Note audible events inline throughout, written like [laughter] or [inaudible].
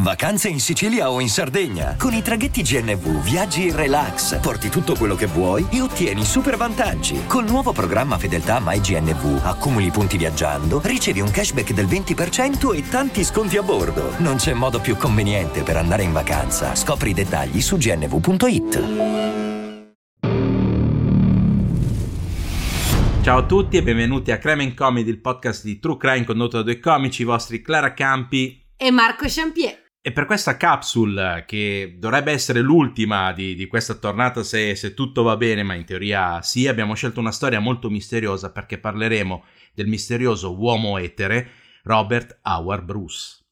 Vacanze in Sicilia o in Sardegna. Con i traghetti GNV viaggi in relax, porti tutto quello che vuoi e ottieni super vantaggi. Col nuovo programma Fedeltà MyGNV accumuli punti viaggiando, ricevi un cashback del 20% e tanti sconti a bordo. Non c'è modo più conveniente per andare in vacanza. Scopri i dettagli su gnv.it. Ciao a tutti e benvenuti a Crime Comedy, il podcast di True Crime condotto da due comici, i vostri Clara Campi e Marco Champier. E per questa capsule, che dovrebbe essere l'ultima di, di questa tornata se, se, tutto va bene, ma in teoria sì, abbiamo scelto una storia molto misteriosa perché parleremo del misterioso uomo etere Robert Howard Bruce.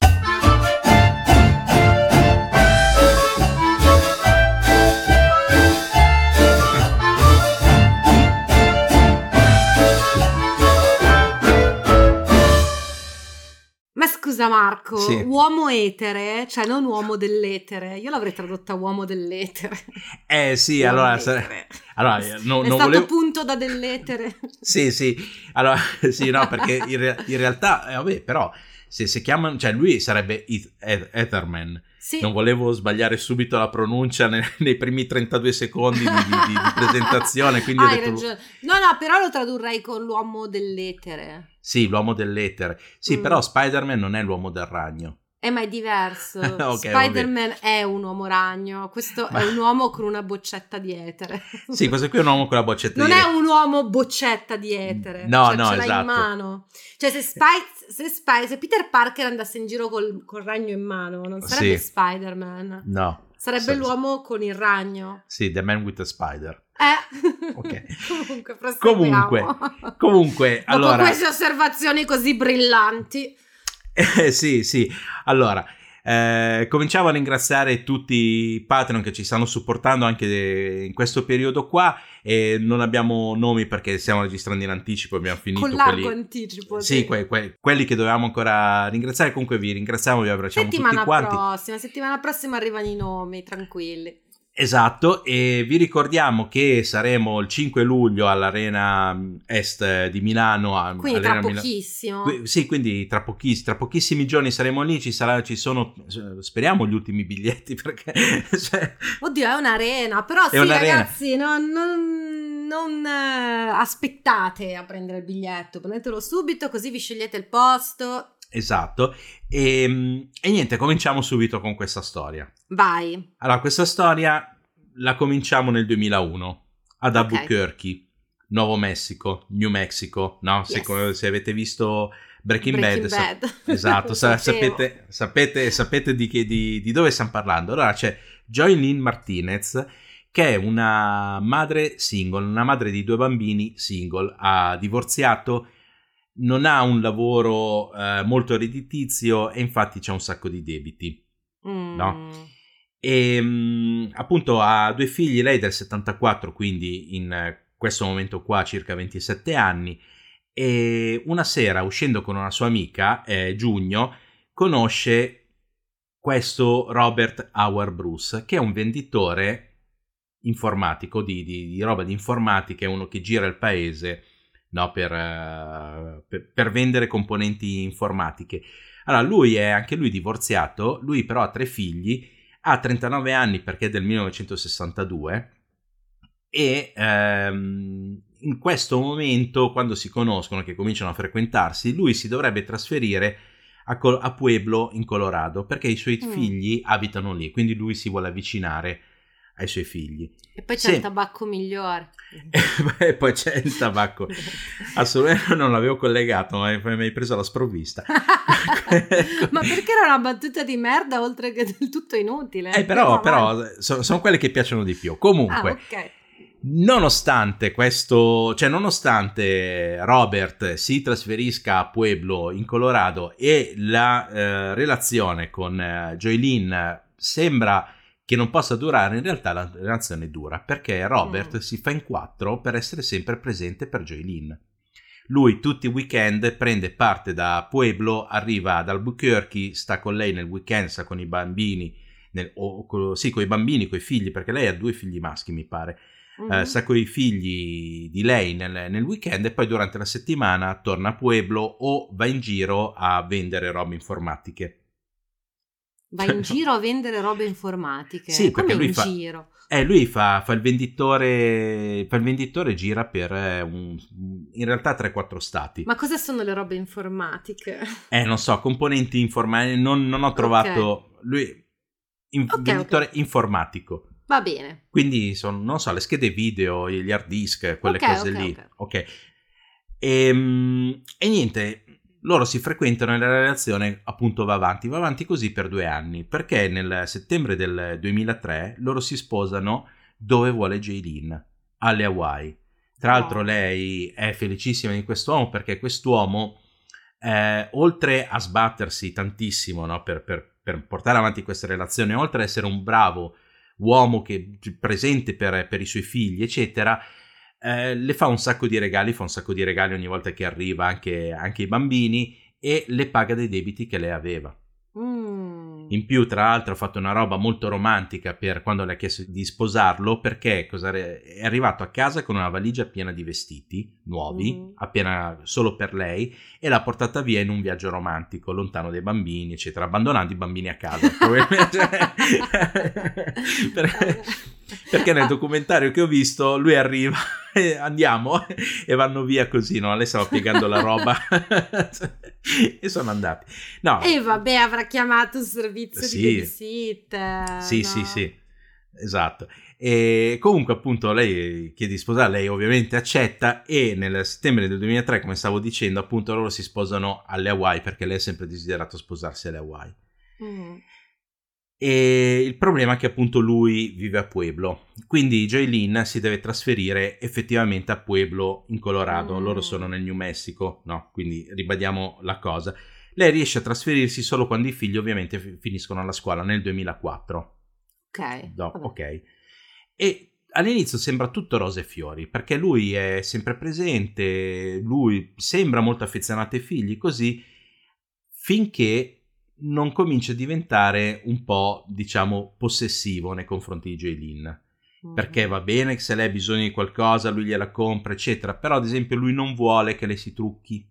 Scusa Marco, Sì. uomo etere, cioè non uomo dell'etere, io l'avrei tradotta uomo dell'etere. Eh sì, Uomo allora, sare- allora no- È non stato volevo... punto da dell'etere. Sì, sì, allora, [laughs] sì, no, perché in, re- in realtà, eh, vabbè, però, se, se chiamano, cioè lui sarebbe Eth- Eth- Etherman, Sì. non volevo sbagliare subito la pronuncia ne- [laughs] nei, primi 32 secondi di, di- di- presentazione, quindi ho Hai detto, ragione. No, no, però lo tradurrei con l'uomo dell'etere. sì, l'uomo dell'etere, sì, Mm. però Spider-Man non è l'uomo del ragno, Eh, ma è diverso. [laughs] Ok, Spider-Man è un uomo ragno, questo Ma- è un uomo con una boccetta di etere. [laughs] sì, questo qui è un uomo con la boccetta Non di è un uomo boccetta di etere. No, cioè, no, ce l'ha esatto. in mano. Cioè, se, Spy- se, Spy- se Peter Parker andasse in giro col, col ragno in mano, non sarebbe Sì. Spider-Man. No, Sarebbe Sì, l'uomo con il ragno. sì, The Man with the Spider. Eh. [laughs] Ok. Comunque. Comunque, Comunque, Dopo allora... queste osservazioni così brillanti. Eh, sì, sì. Allora, eh, cominciamo a ringraziare tutti i Patreon che ci stanno supportando anche de- in questo periodo qua. E non abbiamo nomi perché stiamo registrando in anticipo, abbiamo finito Con largo quelli. anticipo. Sì, que- que- quelli che dovevamo ancora ringraziare. Comunque vi ringraziamo, vi abbracciamo tutti Settimana quanti. prossima, settimana prossima arrivano i nomi, tranquilli. Esatto, e vi ricordiamo che saremo il 5 luglio all'Arena mh, Est di Milano. a- Quindi tra pochissimo. Qui- Sì, quindi tra, pochiss- tra pochissimi giorni saremo lì, ci, sarà, ci sono, eh, speriamo, gli ultimi biglietti [laughs] perché... cioè, Oddio, è un'arena, però sì, un'arena. ragazzi, non, non- non, eh, aspettate a prendere il biglietto, prendetelo subito così vi scegliete il posto. Esatto, e, mh, e niente, cominciamo subito con questa storia. Vai. Allora, questa storia la cominciamo nel 2001 ad. Albuquerque, Nuovo Messico, New Mexico, no? Se, Yes. se avete visto Breaking, Breaking Bad, sa- Bad. [laughs] esatto, Lo sa- sapete, sapete, sapete di, che- di- di dove stiamo parlando. Allora c'è Joy Lynn Martinez, che è una madre single, una madre di due bambini single, ha divorziato, non ha un lavoro eh, molto redditizio e infatti c'è un sacco di debiti. Mm. No. E mh, appunto ha due figli, lei del 74, quindi in questo momento qua circa 27 anni. E una sera, uscendo con una sua amica, eh, Giugno, conosce questo Robert Howard Bruce, che è un venditore informatico di, di- di roba di informatica, è uno che gira il paese no, per, eh, per- per vendere componenti informatiche. Allora, lui è anche lui divorziato, lui però ha tre figli, ha 39 anni perché è del 1962 e ehm, in questo momento, quando si conoscono, che cominciano a frequentarsi, lui si dovrebbe trasferire a, Col- a Pueblo in Colorado perché i suoi Mm. figli abitano lì, quindi lui si vuole avvicinare ai suoi figli. E poi c'è Sì. il tabacco migliore. [laughs] e poi c'è il tabacco. [laughs] Assolutamente non l'avevo collegato, ma mi hai preso la sprovvista. [laughs] Ma perché era una battuta di merda oltre che del tutto inutile? Eh, però, però sono, sono quelle che piacciono di più. Ah, Comunque, ok. Nonostante questo, cioè nonostante Robert si trasferisca a Pueblo in Colorado e la eh, relazione con eh, Joylene sembra che non possa durare, in realtà la relazione dura perché Robert mm. si fa in quattro per essere sempre presente per Joylene. Lui tutti i weekend prende parte da Pueblo, arriva ad Albuquerque, sta con lei nel weekend, sta con i bambini, nel, o, sì, con i bambini, con i figli, perché lei ha due figli maschi, mi pare. Mm-hmm. Uh, sta con i figli di lei nel, nel, weekend e poi durante la settimana torna a Pueblo o va in giro a vendere robe informatiche. Va in [laughs] giro a vendere robe informatiche? Sì, Come perché lui in fa, giro? Eh, lui fa, fa, il venditore, fa il venditore gira per eh, un, in realtà 3-4 stati. Ma cosa sono le robe informatiche? [laughs] Eh, non so, componenti informatici, non, non, ho trovato... Okay. Lui, in, okay, venditore okay. informatico. Va bene. Quindi sono, non so, le schede video, gli hard disk, quelle cose lì. Ok. E, ehm, e niente, loro si frequentano e la relazione appunto va avanti, va avanti così per due anni, perché nel settembre del 2003 loro si sposano dove vuole Jaylin, alle Hawaii. Tra l'altro lei è felicissima di quest'uomo perché quest'uomo, eh, oltre a sbattersi tantissimo no, per, per, per, portare avanti questa relazione, oltre ad essere un bravo uomo che presente per, per i suoi figli, eccetera, eh, le fa un sacco di regali, fa un sacco di regali ogni volta che arriva anche, anche ai bambini e le paga dei debiti che lei aveva. In più, tra l'altro, ha fatto una roba molto romantica per quando le ha chiesto di sposarlo, perché è arrivato a casa con una valigia piena di vestiti nuovi, mm. appena solo per lei, e l'ha portata via in un viaggio romantico, lontano dai bambini, eccetera, abbandonando i bambini a casa. [laughs] [laughs] perché, perché nel documentario che ho visto lui arriva andiamo e vanno via così, no? Lei stava piegando la roba [laughs] [laughs] e sono andati. No. E vabbè, avrà chiamato il servizio sì. di babysitter. Sì, no? sì, sì, esatto. E comunque appunto lei chiede di sposare, lei ovviamente accetta e nel settembre del 2003, come stavo dicendo, appunto loro si sposano alle Hawaii perché lei ha sempre desiderato sposarsi alle Hawaii. Mm. E il problema è che appunto lui vive a Pueblo, quindi Joylin si deve trasferire effettivamente a Pueblo in Colorado, mm. loro sono nel New Mexico, no, quindi ribadiamo la cosa. Lei riesce a trasferirsi solo quando i figli ovviamente finiscono la scuola nel 2004. Ok. No, ok. E all'inizio sembra tutto rose e fiori, perché lui è sempre presente, lui sembra molto affezionato ai figli, così finché non comincia a diventare un po', diciamo, possessivo nei confronti di Jaylin. Mm-hmm. Perché va bene che se lei ha bisogno di qualcosa, lui gliela compra, eccetera. Però, ad esempio, lui non vuole che lei si trucchi.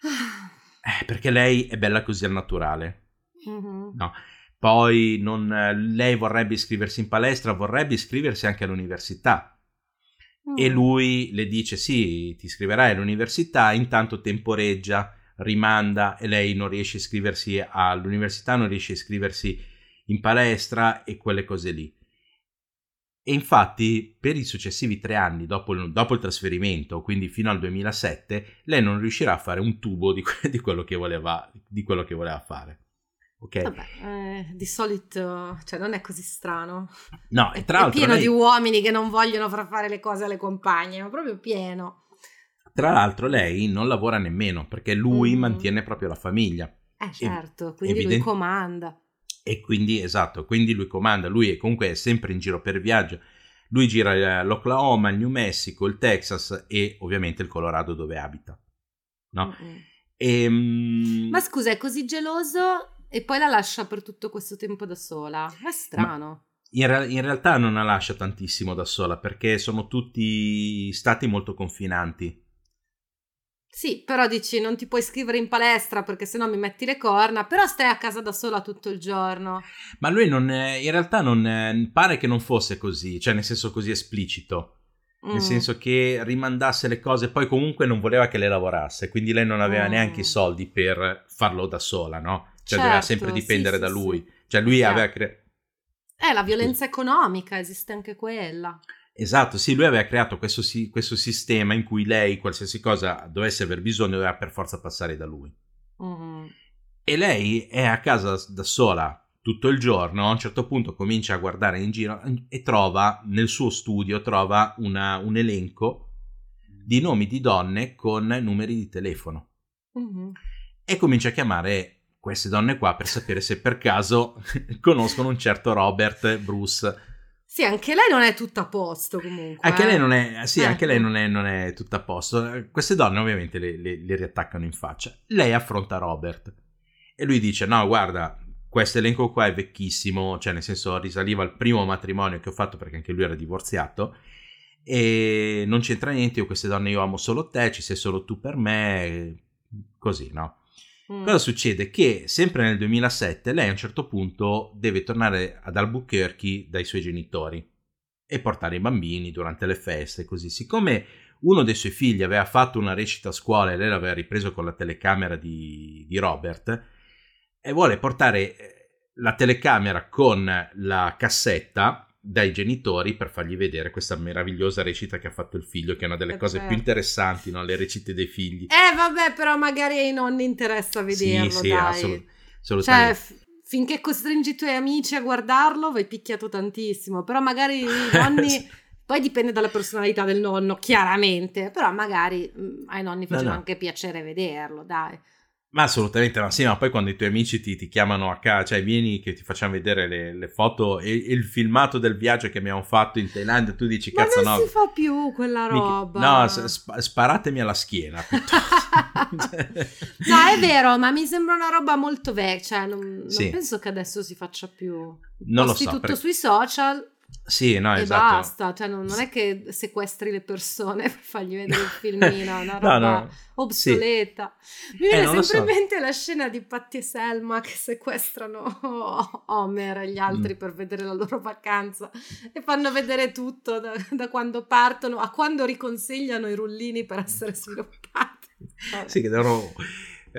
Eh, perché lei è bella così al naturale. Mm-hmm. No. Poi non, lei vorrebbe iscriversi in palestra, vorrebbe iscriversi anche all'università. Mm. E lui le dice: Sì, ti iscriverai all'università, intanto temporeggia rimanda e lei non riesce a iscriversi all'università, non riesce a iscriversi in palestra e quelle cose lì. E infatti per i successivi tre anni dopo il, dopo il, trasferimento, quindi fino al 2007, lei non riuscirà a fare un tubo di, [laughs] di, quello, che voleva, di quello che voleva fare. Ok? Vabbè, eh, di solito, cioè non è così strano. No, è, tra l'altro... È pieno lei... di uomini che non vogliono far fare le cose alle compagne, ma proprio pieno. Tra l'altro lei non lavora nemmeno perché lui mm. mantiene proprio la famiglia. Eh certo, quindi Evident- lui comanda. E quindi, esatto, quindi lui comanda, lui è comunque sempre in giro per viaggio. Lui gira l'Oklahoma, il New Mexico, il Texas e ovviamente il Colorado dove abita. No? E, um... Ma scusa, è così geloso e poi la lascia per tutto questo tempo da sola? È strano. In, re- in, realtà non la lascia tantissimo da sola perché sono tutti stati molto confinanti. Sì, però dici non ti puoi iscrivere in palestra perché sennò mi metti le corna, però stai a casa da sola tutto il giorno. Ma lui non è, in realtà non è, pare che non fosse così, cioè nel senso così esplicito. Mm. Nel senso che rimandasse le cose, poi comunque non voleva che lei lavorasse, quindi lei non aveva mm. neanche i soldi per farlo da sola, no? Cioè certo, doveva sempre dipendere sì, da lui. Sì. Cioè lui yeah. aveva creato... Eh, la violenza economica, esiste anche quella. Esatto, sì, lui aveva creato questo, questo, sistema in cui lei, qualsiasi cosa dovesse aver bisogno, doveva per forza passare da lui. Mm-hmm. E lei è a casa da sola tutto il giorno, a un certo punto comincia a guardare in giro e trova nel suo studio trova una, un elenco di nomi di donne con numeri di telefono Mhm. e comincia a chiamare queste donne qua per sapere se per caso [laughs] conoscono un certo Robert Bruce. Sì, anche lei non è tutta a posto comunque. Anche eh. lei non è, sì, anche Ecco. lei non è, non è tutta a posto. Queste donne ovviamente le, le- le riattaccano in faccia. Lei affronta Robert e lui dice: No, guarda, questo elenco qua è vecchissimo, cioè nel senso risaliva al primo matrimonio che ho fatto perché anche lui era divorziato. E non c'entra niente, io queste donne io amo solo te, ci sei solo tu per me, così, no? Mm. Cosa succede? Che sempre nel 2007 lei a un certo punto deve tornare ad Albuquerque dai suoi genitori e portare i bambini durante le feste, così. Siccome uno dei suoi figli aveva fatto una recita a scuola e lei l'aveva ripreso con la telecamera di, di Robert, e vuole portare eh, la telecamera con la cassetta dai genitori per fargli vedere questa meravigliosa recita che ha fatto il figlio, che è una delle Eh, cose certo. più interessanti, no? le recite dei figli. Eh, vabbè, però magari ai nonni interessa vederlo, sì, sì, dai. assolut- Cioè, assolutamente. f- finché costringi i tuoi amici a guardarlo, vai picchiato tantissimo. Però magari i [laughs] nonni. Poi dipende dalla personalità del nonno, chiaramente. Però magari mm, ai nonni No, faceva no. anche piacere vederlo, dai. Ma assolutamente, ma sì, ma poi quando i tuoi amici ti, ti chiamano a casa, cioè vieni che ti facciamo vedere le, le foto e, e il filmato del viaggio che abbiamo fatto in Thailandia, tu dici Ma cazzo non no. si fa più quella mica- roba. No, sp- sparatemi alla schiena. [laughs] no, è [laughs] vero, ma mi sembra una roba molto vecchia. Cioè, non, non Sì. penso che adesso si faccia più. Non lo Posti so, tutto per- sui social Sì, no, e esatto. basta. Cioè, non, non è che sequestri le persone [laughs] per fargli vedere il filmino, una No, roba no. obsoleta. Mi Eh, viene lo sempre so. in mente la scena di Patti e Selma che sequestrano [laughs] Homer e gli altri Mm. per vedere la loro vacanza e fanno vedere tutto da, da quando partono a quando riconsigliano i rullini per essere sviluppati. Sì, che devono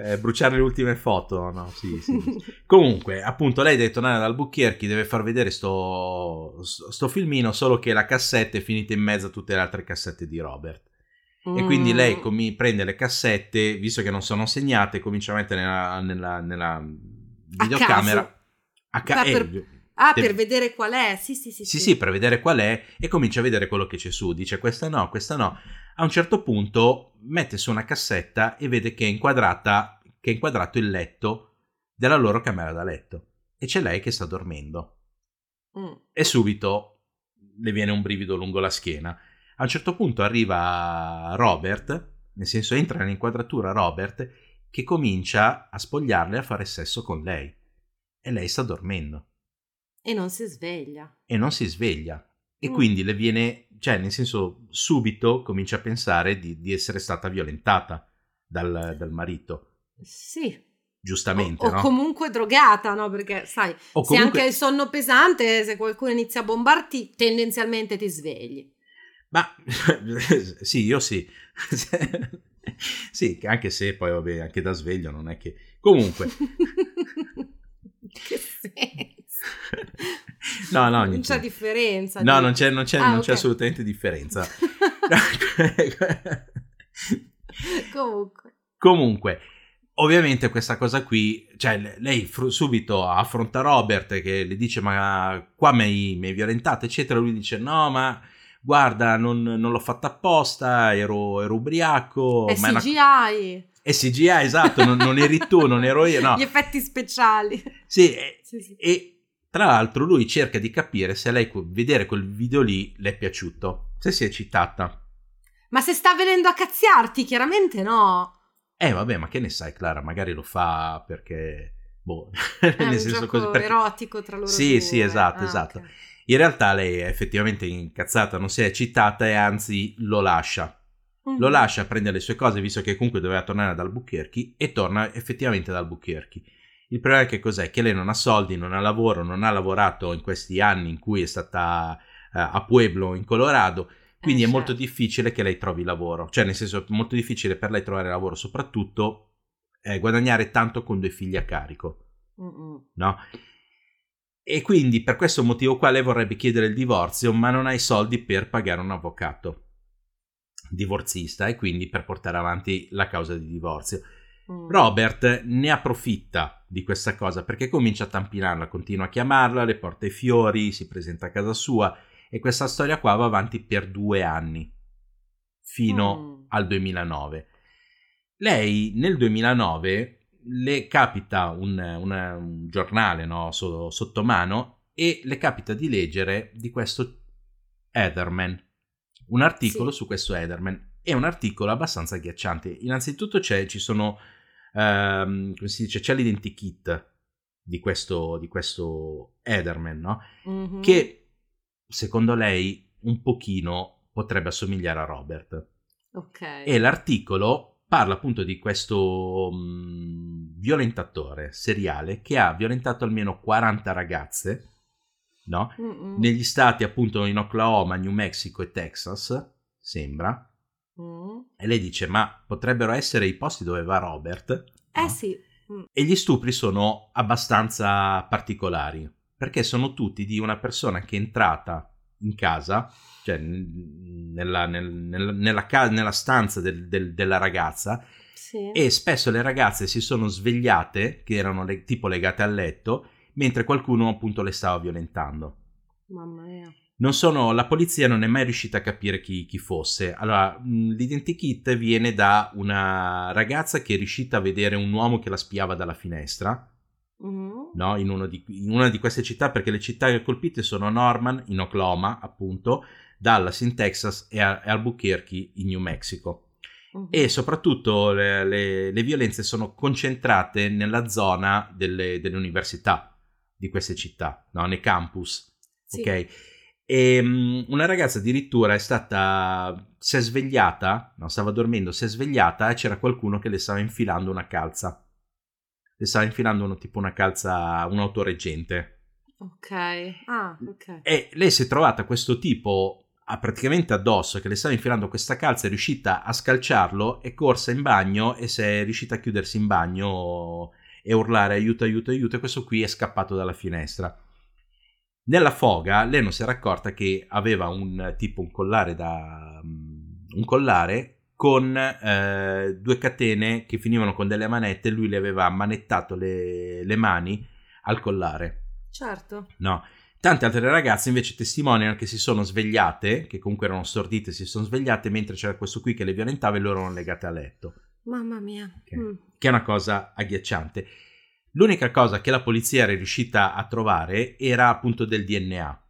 eh, bruciare le ultime foto. No, sì, sì. [laughs] Comunque, appunto, lei deve tornare ad Albuquerque, deve far vedere sto, sto, filmino, solo che la cassetta è finita in mezzo a tutte le altre cassette di Robert. E quindi Mm. lei comi- prende le cassette, visto che non sono segnate, comincia a mettere nella, nella- nella videocamera. A ca- eh, per- Ah, deve- per vedere qual è? Sì, sì, sì. sì, sì, per vedere qual è e comincia a vedere quello che c'è su. Dice questa no, questa no. A un certo punto mette su una cassetta e vede che è inquadrata, che è inquadrato il letto della loro camera da letto. E c'è lei che sta dormendo. Mm. E subito le viene un brivido lungo la schiena. A un certo punto arriva Robert, nel senso entra nell'inquadratura Robert, che comincia a spogliarle e a fare sesso con lei. E lei sta dormendo E non si sveglia. e non si sveglia. E Mm. quindi le viene, cioè nel senso subito comincia a pensare di, di essere stata violentata dal, dal marito, Sì. giustamente, o, o no? comunque drogata, no? Perché sai, O se comunque- anche il sonno pesante, se qualcuno inizia a bombarti, tendenzialmente ti svegli. Ma [laughs] sì, io sì. [laughs] sì, anche se poi vabbè, anche da sveglio non è che... Comunque, [laughs] che senso? [laughs] no, no, non c'è differenza. No, dico. non c'è, non c'è, Ah, non c'è ok. assolutamente differenza. [laughs] Comunque. Comunque, ovviamente questa cosa qui, cioè le- lei fr- subito affronta Robert che le dice ma qua mi hai, violentato eccetera, lui dice no ma guarda non, non l'ho fatta apposta, ero, ero ubriaco, È ma è una- CGI, è CGI esatto, non, non eri tu, non ero io, no. gli effetti speciali. Sì, e, Sì, sì. e tra l'altro lui cerca di capire se a lei vedere quel video lì le è piaciuto, se si è eccitata. Ma se sta venendo a cazziarti, chiaramente no. Eh vabbè, ma che ne sai Clara, magari lo fa perché... Boh, [laughs] È nel un senso gioco perché... erotico tra loro Sì, due. sì, esatto, Ah, esatto. ok. In realtà lei è effettivamente incazzata, non si è eccitata e anzi lo lascia. Mhm. Lo lascia, prende le sue cose, visto che comunque doveva tornare ad Albuquerque, e torna effettivamente ad Albuquerque. Il problema è che cos'è? Che lei non ha soldi, non ha lavoro, non ha lavorato in questi anni in cui è stata eh, a Pueblo, in Colorado, quindi Eh, è molto certo. difficile che lei trovi lavoro. Cioè, nel senso, è molto difficile per lei trovare lavoro, soprattutto eh, guadagnare tanto con due figli a carico Mm-mm. no? E quindi per questo motivo qua lei vorrebbe chiedere il divorzio, ma non ha i soldi per pagare un avvocato divorzista e quindi per portare avanti la causa di divorzio. Mm. Robert ne approfitta di questa cosa perché comincia a tampinarla, continua a chiamarla, le porta i fiori, si presenta a casa sua e questa storia qua va avanti per due anni, fino Mm. al 2009. Lei nel 2009 le capita un, una- un giornale no, so- sotto mano e le capita di leggere di questo Etherman, un articolo Sì. su questo Etherman. È un articolo abbastanza agghiacciante. Innanzitutto c'è, ci sono, ehm, come si dice, c'è l'identikit di questo, di questo Etherman, no? Mhm. Che secondo lei un pochino potrebbe assomigliare a Robert. Ok. E l'articolo parla appunto di questo mm, violentatore seriale che ha violentato almeno 40 ragazze, no? Mm-mm. Negli stati appunto in Oklahoma, New Mexico e Texas, sembra. Mm. E lei dice, ma potrebbero essere i posti dove va Robert? Eh no? sì. Mm. E gli stupri sono abbastanza particolari, perché sono tutti di una persona che è entrata in casa, cioè nella, nel- nel- nella ca- nella stanza del- del- della ragazza, Sì. e spesso le ragazze si sono svegliate, che erano le- tipo legate al letto, mentre qualcuno appunto le stava violentando. Mamma mia. Non sono, la polizia non è mai riuscita a capire chi, chi fosse. Allora, l'identikit viene da una ragazza che è riuscita a vedere un uomo che la spiava dalla finestra, Mhm. no? in, di- in una di queste città, perché le città colpite sono Norman, in Oklahoma, appunto, Dallas, in Texas, e, e Albuquerque, in New Mexico. Mhm. E soprattutto le, le- le violenze sono concentrate nella zona delle, delle università di queste città, no? nei campus. Sì. Ok? E mm, una ragazza addirittura è stata. si è svegliata, no, stava dormendo, si è svegliata e c'era qualcuno che le stava infilando una calza. Le stava infilando uno, tipo una calza, un autoreggente. Ok. Ah, ok. E lei si è trovata questo tipo a- praticamente addosso che le stava infilando questa calza, è riuscita a scalciarlo, è corsa in bagno e si è riuscita a chiudersi in bagno e urlare aiuto, aiuto, aiuto e questo qui è scappato dalla finestra. Nella foga lei non si era accorta che aveva un tipo un collare da mm, un collare con eh, due catene che finivano con delle manette e lui le aveva manettato le, le mani al collare. Certo. No. Tante altre ragazze invece testimoniano che si sono svegliate, che comunque erano stordite, si sono svegliate mentre c'era questo qui che le violentava e loro erano legate a letto, Mamma mia. Ok. Mm. che è una cosa agghiacciante. L'unica cosa che la polizia era riuscita a trovare era appunto del DNA,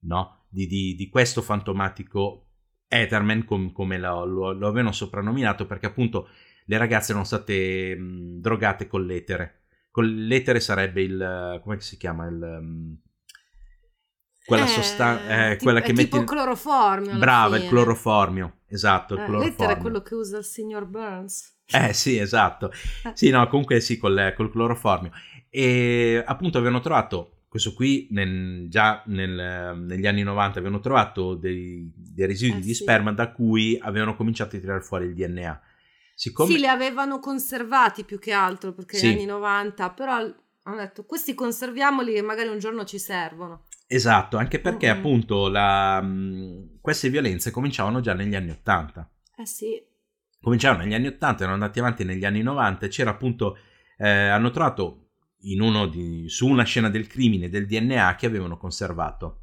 no? Di, di- di questo fantomatico Etherman, com- come lo, lo- lo avevano soprannominato, perché appunto le ragazze erano state mh, drogate con l'etere. Con l'etere sarebbe il... come si chiama? Il... mh, quella Eh, sostanza... tipo- quella è che tipo metti... cloroformio. alla Brava, il cloroformio. Esatto, il Eh, cloroformio. L'etere è quello che usa il signor Burns. Eh sì, esatto. Eh. Sì, no, comunque sì, col, col cloroformio. E appunto avevano trovato, questo qui nel- già nel- negli anni 90 avevano trovato dei, dei residui Eh, di sì. sperma da cui avevano cominciato a tirare fuori il DNA. Siccome... Sì, li avevano conservati più che altro perché Sì. negli anni 90, però hanno detto questi conserviamoli che magari un giorno ci servono. Esatto, anche perché Mm-mm. appunto la- mh, queste violenze cominciavano già negli anni 80. Eh sì. cominciarono negli anni 80, erano andati avanti negli anni 90, c'era appunto, eh, hanno trovato in uno di, su una scena del crimine del DNA che avevano conservato.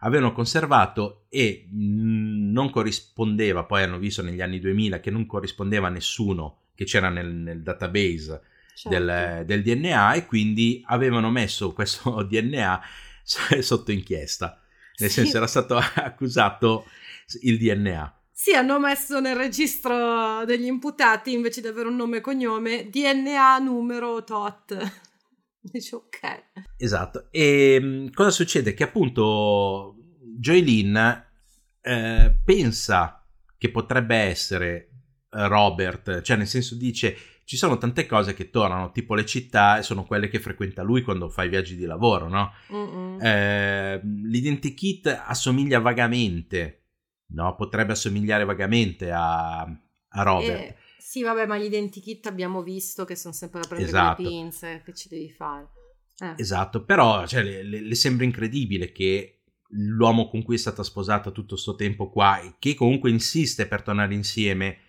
Avevano conservato e mh, non corrispondeva, poi hanno visto negli anni 2000 che non corrispondeva a nessuno che c'era nel, nel database certo. del, del DNA e quindi avevano messo questo [laughs] DNA [laughs] sotto inchiesta. Nel Sì. senso era stato [laughs] accusato il DNA. Sì, hanno messo nel registro degli imputati invece di avere un nome e cognome DNA numero tot. [laughs] Dice ok. Esatto. E mh, cosa succede? Che appunto Joylin eh, pensa che potrebbe essere Robert, cioè nel senso dice ci sono tante cose che tornano, tipo le città sono quelle che frequenta lui quando fa i viaggi di lavoro, no? Eh, l'identikit assomiglia vagamente, no? Potrebbe assomigliare vagamente a, a Robert. Eh, sì, vabbè, ma gli identikit abbiamo visto che sono sempre da prendere Esatto. le pinze, che ci devi fare? Eh. Esatto, però cioè, le, le- le sembra incredibile che l'uomo con cui è stata sposata tutto questo tempo qua, e che comunque insiste per tornare insieme,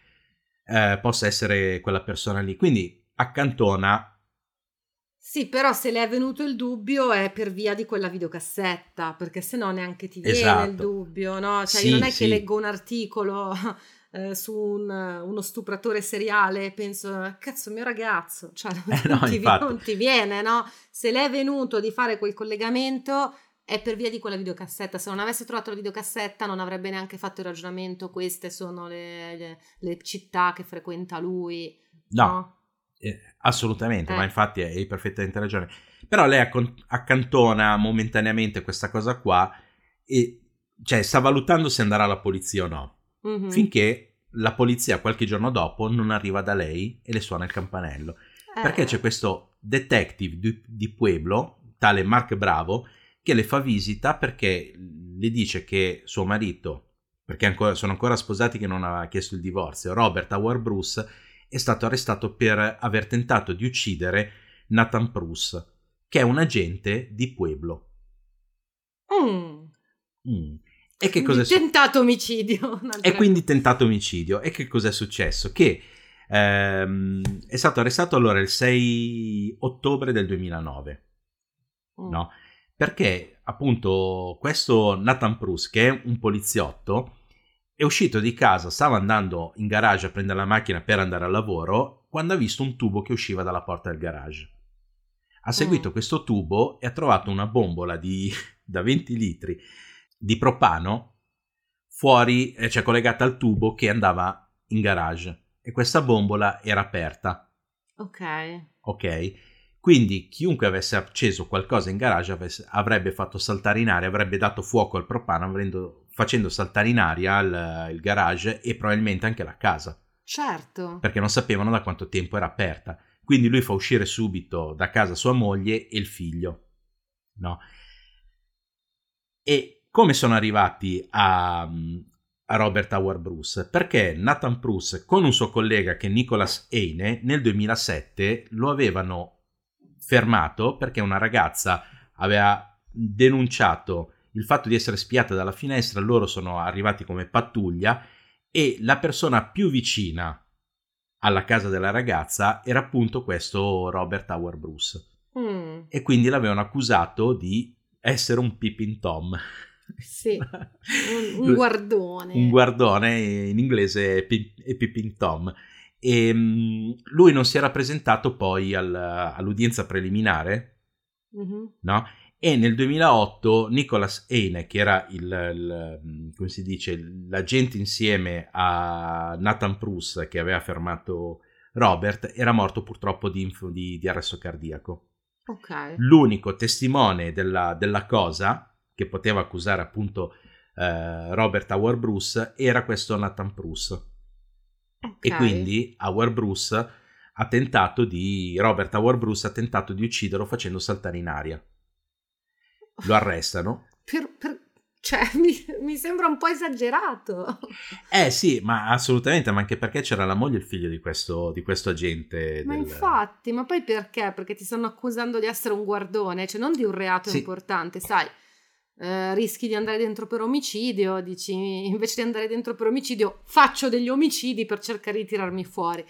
eh, possa essere quella persona lì. Quindi accantona. Sì, però se le è venuto il dubbio è per via di quella videocassetta, perché se no neanche ti viene Esatto. il dubbio, no? Cioè, Sì, io non è sì. che leggo un articolo [laughs] eh, su un- uno stupratore seriale e penso, cazzo, mio ragazzo, cioè, [laughs] Eh, no, non, ti, infatti. non ti viene, no? Se le è venuto di fare quel collegamento è per via di quella videocassetta. Se non avesse trovato la videocassetta non avrebbe neanche fatto il ragionamento, queste sono le, le- le città che frequenta lui. No, eh, assolutamente, Eh. ma infatti hai perfettamente ragione. Però lei accantona momentaneamente questa cosa qua e cioè sta valutando se andare alla polizia o no. Mhm. Finché la polizia qualche giorno dopo non arriva da lei e le suona il campanello. Perché Eh. c'è questo detective di, di Pueblo, tale Mark Bravo, che le fa visita perché le dice che suo marito, perché ancora- sono ancora sposati che non aveva chiesto il divorzio, Robert Howard Bruce, è stato arrestato per aver tentato di uccidere Nathan Bruce, che è un agente di Pueblo. Mm. Mm. E che cosa è successo? Tentato omicidio. [laughs] E quindi tentato omicidio. E che cos'è successo? Che ehm, è stato arrestato allora il 6 ottobre del 2009, Mm. no? Perché appunto questo Nathan Bruce, che è un poliziotto, è uscito di casa, stava andando in garage a prendere la macchina per andare al lavoro, quando ha visto un tubo che usciva dalla porta del garage. Ha seguito Mm. questo tubo e ha trovato una bombola di, [laughs] da 20 litri di propano fuori, eh, cioè collegata al tubo che andava in garage. E questa bombola era aperta, Ok. ok? Quindi chiunque avesse acceso qualcosa in garage avesse- avrebbe fatto saltare in aria, avrebbe dato fuoco al propano, avendo- facendo saltare in aria il, il garage e probabilmente anche la casa Certo. perché non sapevano da quanto tempo era aperta. Quindi lui fa uscire subito da casa sua moglie e il figlio. No? E come sono arrivati a, a Robert Howard Bruce? Perché Nathan Bruce con un suo collega che è Nicholas Eine nel 2007 lo avevano fermato perché una ragazza aveva denunciato il fatto di essere spiata dalla finestra, loro sono arrivati come pattuglia e la persona più vicina alla casa della ragazza era appunto questo Robert Howard Bruce Mm, e quindi l'avevano accusato di essere un peeping tom sì. [laughs] Un, un guardone. un guardone in inglese è pi- è peeping tom e mm, lui non si era presentato poi al- all'udienza preliminare Mhm. no? E nel 2008 Nicholas Eine, che era il, il- come si dice, l'agente insieme a Nathan Bruce che aveva fermato Robert, era morto purtroppo di, di- di arresto cardiaco. Ok. L'unico testimone della, della cosa che poteva accusare appunto eh, Robert Howard Bruce era questo Nathan Bruce. E quindi Howard Bruce ha tentato di. Robert Howard Bruce ha tentato di ucciderlo facendo saltare in aria. Lo arrestano. [laughs] Per- per- Cioè, [laughs] mi, mi sembra un po' esagerato. Eh sì, ma assolutamente, ma anche perché c'era la moglie e il figlio di questo, di questo agente. Ma del- infatti, ma poi perché? Perché ti stanno accusando di essere un guardone, cioè non di un reato Sì. importante, sai. Eh, rischi di andare dentro per omicidio, dici invece di andare dentro per omicidio faccio degli omicidi per cercare di tirarmi fuori.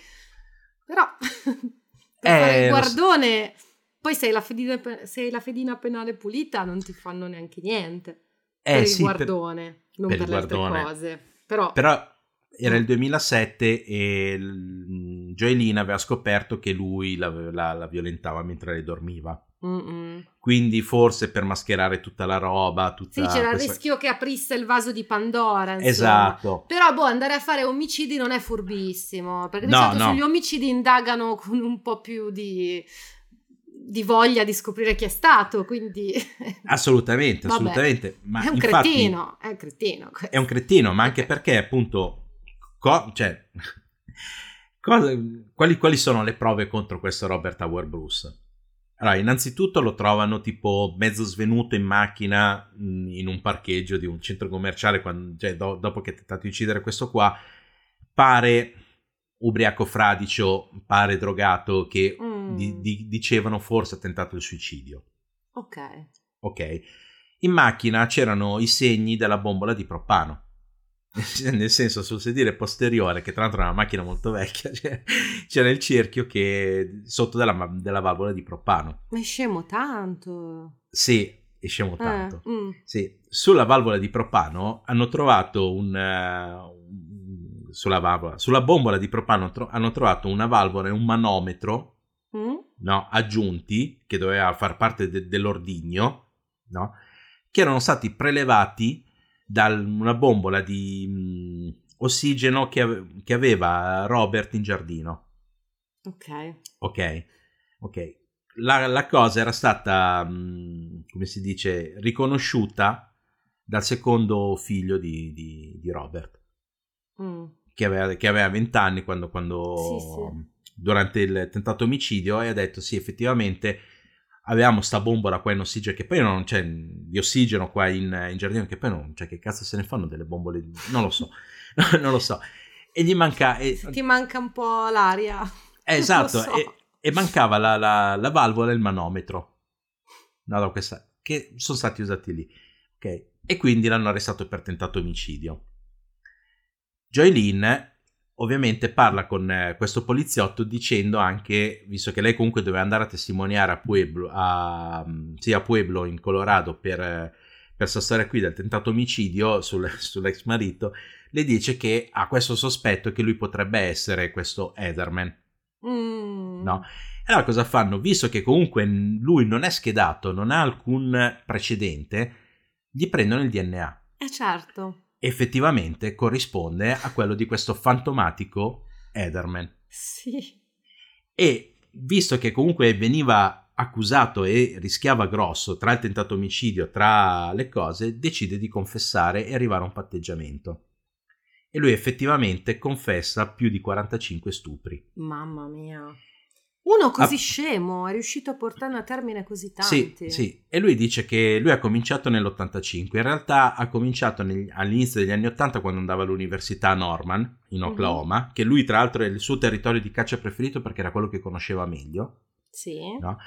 Però [laughs] per Eh, fare il guardone, poi sei la, fedina, se hai la fedina penale pulita non ti fanno neanche niente. Eh per il sì, per- guardone, non per per, le altre guardone. cose. Però, Però era Mm. il 2007 e l- Joelyn aveva scoperto che lui la, la- la violentava mentre lei dormiva. Mm-mm. Quindi forse per mascherare tutta la roba, tutta Sì, c'era il questa- rischio che aprisse il vaso di Pandora. Insomma. Esatto. Però, boh, andare a fare omicidi non è furbissimo. Perché di No, solito no. sugli omicidi indagano con un po' più di, di voglia di scoprire chi è stato. Quindi [laughs] Assolutamente, Vabbè. assolutamente. Ma è un infatti cretino. È un cretino. È un cretino, ma anche perché appunto... co- cioè, [laughs] cosa- quali, quali sono le prove contro questo Robert Howard Bruce? Allora, innanzitutto lo trovano tipo mezzo svenuto in macchina mh, in un parcheggio di un centro commerciale quando- cioè, do- dopo che ha tentato di uccidere questo qua. Pare ubriaco fradicio, pare drogato, che Mm. di- di- dicevano forse ha tentato il suicidio. Ok. Ok. In macchina c'erano i segni della bombola di propano. [laughs] nel senso sul sedile posteriore, che tra l'altro è una macchina molto vecchia, [laughs] c'è, c'era il cerchio che sotto della, della valvola di propano. Ma è scemo tanto. Sì, è scemo tanto. Eh, mm. Sì, sulla valvola di propano hanno trovato un... eh, un- sulla, valvola, sulla bombola di propano tro- hanno trovato una valvola e un manometro Mm? no, aggiunti che doveva far parte de- dell'ordigno, no, che erano stati prelevati da una bombola di mh, ossigeno che, ave- che aveva Robert in giardino. Ok. Ok, ok. La, la cosa era stata, mh, come si dice, riconosciuta dal secondo figlio di, di- di Robert, Mm. che aveva, che aveva 20 anni quando, quando- Sì, sì. durante il tentato omicidio e ha detto sì, effettivamente avevamo sta bombola qua in ossigeno, che poi non c'è di ossigeno qua in, in giardino, che poi non, cioè che cazzo se ne fanno delle bombole, di- non lo so, [laughs] non lo so. E gli manca... e- Ti manca un po' l'aria. [laughs] eh, esatto, so. e, e mancava la, la- la valvola e il manometro. No, da questa, che sono stati usati lì. Ok, E quindi l'hanno arrestato per tentato omicidio. Joy Lynn ovviamente parla con eh, questo poliziotto dicendo anche, visto che lei comunque doveva andare a testimoniare a Pueblo, a, mm, sì, a Pueblo in Colorado per, eh, per questa storia qui del tentato omicidio sul- [laughs] sull'ex marito, le dice che ha questo sospetto che lui potrebbe essere questo Ederman. Mm. No. E allora cosa fanno? Visto che comunque lui non è schedato, non ha alcun precedente, gli prendono il DNA. Eh certo. Effettivamente corrisponde a quello di questo fantomatico Ederman. Sì. E visto che comunque veniva accusato e rischiava grosso tra il tentato omicidio, tra le cose, decide di confessare e arrivare a un patteggiamento. E lui effettivamente confessa più di 45 stupri. Mamma mia. Uno così Ah. scemo è riuscito a portarne a termine così Sì, tanti. sì, e lui dice che lui ha cominciato nell'85, in realtà ha cominciato negli- all'inizio degli anni 80 quando andava all'università a Norman, in Mhm. Oklahoma, che lui tra l'altro è il suo territorio di caccia preferito perché era quello che conosceva meglio, Sì. no?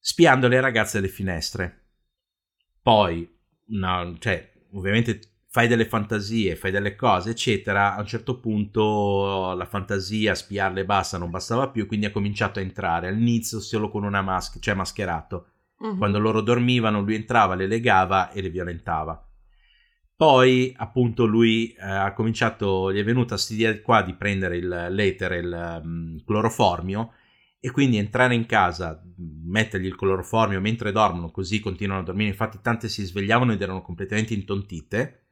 spiando le ragazze alle finestre. Poi, no, cioè, ovviamente fai delle fantasie, fai delle cose, eccetera, a un certo punto la fantasia, spiarle e basta, non bastava più, quindi ha cominciato a entrare, all'inizio solo con una maschera, cioè mascherato. Mhm. Quando loro dormivano, lui entrava, le legava e le violentava. Poi, appunto, lui eh, ha cominciato, gli è venuta quest'idea qua di prendere il l'etere, il mm, cloroformio, e quindi entrare in casa, mm, mettergli il cloroformio mentre dormono, così continuano a dormire. Infatti, tante si svegliavano ed erano completamente intontite,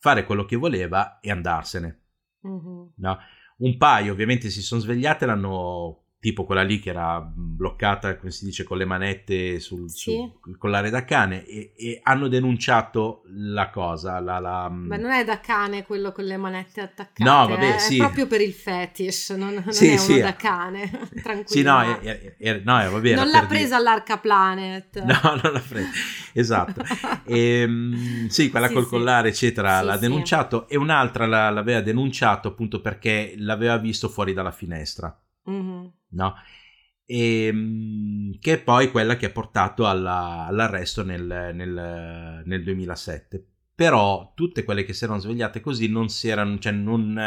fare quello che voleva e andarsene. Mhm. No? Un paio ovviamente si sono svegliate, l'hanno tipo quella lì che era bloccata, come si dice, con le manette sul, Sì. sul collare da cane e, e hanno denunciato la cosa. La, la- Ma non è da cane quello con le manette attaccate. No, vabbè, eh, sì. È proprio per il fetish, non, non Sì, è uno da cane. [laughs] Tranquillo. Sì, no, è- è- è- no, vabbè, non l'ha per dire- presa all'Arca Planet. [laughs] No, non l'ha presa. Esatto. [laughs] Ehm, sì, quella col collare, eccetera, l'ha denunciato e un'altra la- l'aveva denunciato appunto perché l'aveva visto fuori dalla finestra. Mhm. No? E, che è poi quella che ha portato alla- all'arresto nel, nel- nel 2007. Però tutte quelle che si erano svegliate così non si erano, cioè non,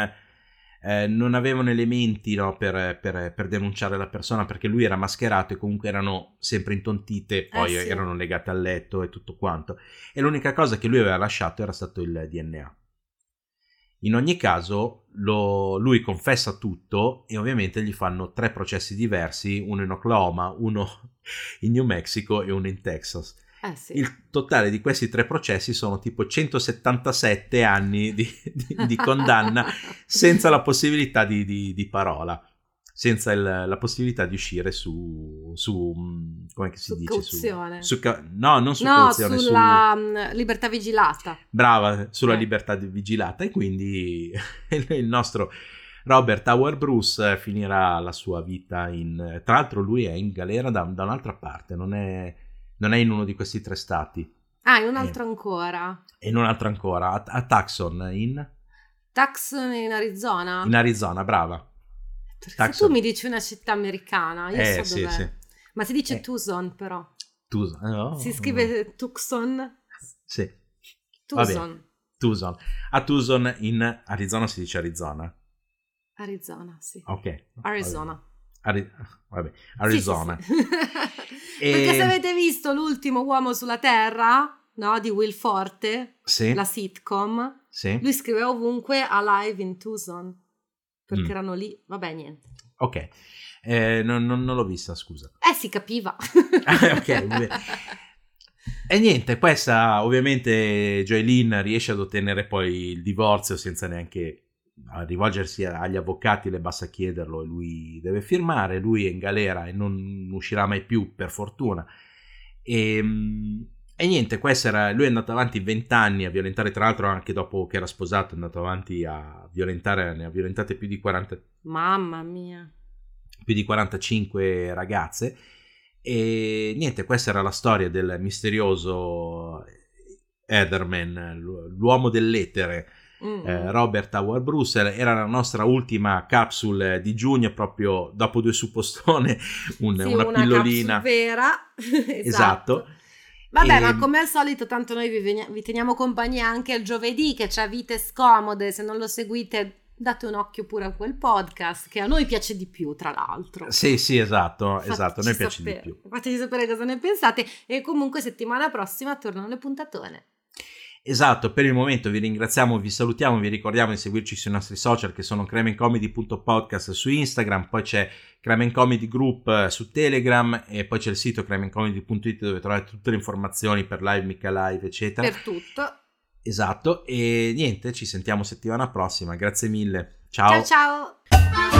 eh, non avevano elementi no, per, per- per denunciare la persona perché lui era mascherato e comunque erano sempre intontite, poi Eh sì. erano legate al letto e tutto quanto. E l'unica cosa che lui aveva lasciato era stato il DNA. In ogni caso, lo- lui confessa tutto e ovviamente gli fanno tre processi diversi, uno in Oklahoma, uno in New Mexico e uno in Texas. Eh sì. Il totale di questi tre processi sono tipo 177 anni di, di- di condanna [laughs] senza la possibilità di, di- di parola, senza il- la possibilità di uscire su, su mm, come si Su dice? cauzione. Su, su no, non su no, cauzione, su- sulla mm, libertà vigilata. brava sulla Eh. libertà vigilata e quindi [laughs] il nostro Robert Howard Bruce eh, finirà la sua vita in tra l'altro lui è in galera da, da un'altra parte non è, non è in uno di questi tre stati Ah, in un altro ancora. è in un altro ancora a, a Tucson in, Tucson in Arizona. in Arizona brava Tucson. se tu mi dici una città americana, io Eh, so sì, dov'è. sì. Ma si dice Eh. Tucson però. tu oh, Si scrive Tucson. sì. Tucson. Tucson. A Tucson in Arizona si dice Arizona. Arizona, sì. Ok. Arizona. Ari- vabbè, Arizona. Sì, sì, [laughs] sì. Perché se avete visto l'ultimo uomo sulla Terra, no, di Will Forte, la sitcom, lui scrive ovunque Alive in Tucson. Perché Mm. erano lì. Vabbè, niente. Ok. Eh, non, non- non l'ho vista, scusa. Eh, si capiva. [laughs] Ok. E niente, questa ovviamente Joylene riesce ad ottenere poi il divorzio senza neanche rivolgersi agli avvocati, le basta chiederlo e lui deve firmare, lui è in galera e non uscirà mai più per fortuna. E, mm, e niente, questo era, lui è andato avanti 20 anni a violentare, tra l'altro anche dopo che era sposato è andato avanti a violentare, ne ha violentate più di 40, Mamma mia. più di 45 ragazze. E niente, questa era la storia del misterioso Etherman, l'u- l'uomo dell'etere, Mm. eh, Robert Howard Brussel. Era la nostra ultima capsule di giugno, proprio dopo due suppostone, un- Sì, una, pillolina. capsule vera. [laughs] esatto. Esatto. Vabbè, E- ma come al solito, tanto noi vi, vi teniamo compagnia anche il giovedì, che c'ha vite scomode. Se non lo seguite, date un occhio pure a quel podcast, che a noi piace di più, tra l'altro. Sì, sì, esatto, Fateci esatto, a noi piace sapere- di più. Fateci sapere cosa ne pensate. E comunque, settimana prossima tornano le puntatone. Esatto, per il momento vi ringraziamo, vi salutiamo, vi ricordiamo di seguirci sui nostri social che sono cremencomedy.podcast su Instagram, poi c'è Cremen Comedy Group eh, su Telegram e poi c'è il sito cremencomedy.it dove trovate tutte le informazioni per live, mica live, eccetera. Per tutto. Esatto, e niente, ci sentiamo settimana prossima, grazie mille. ciao. ciao.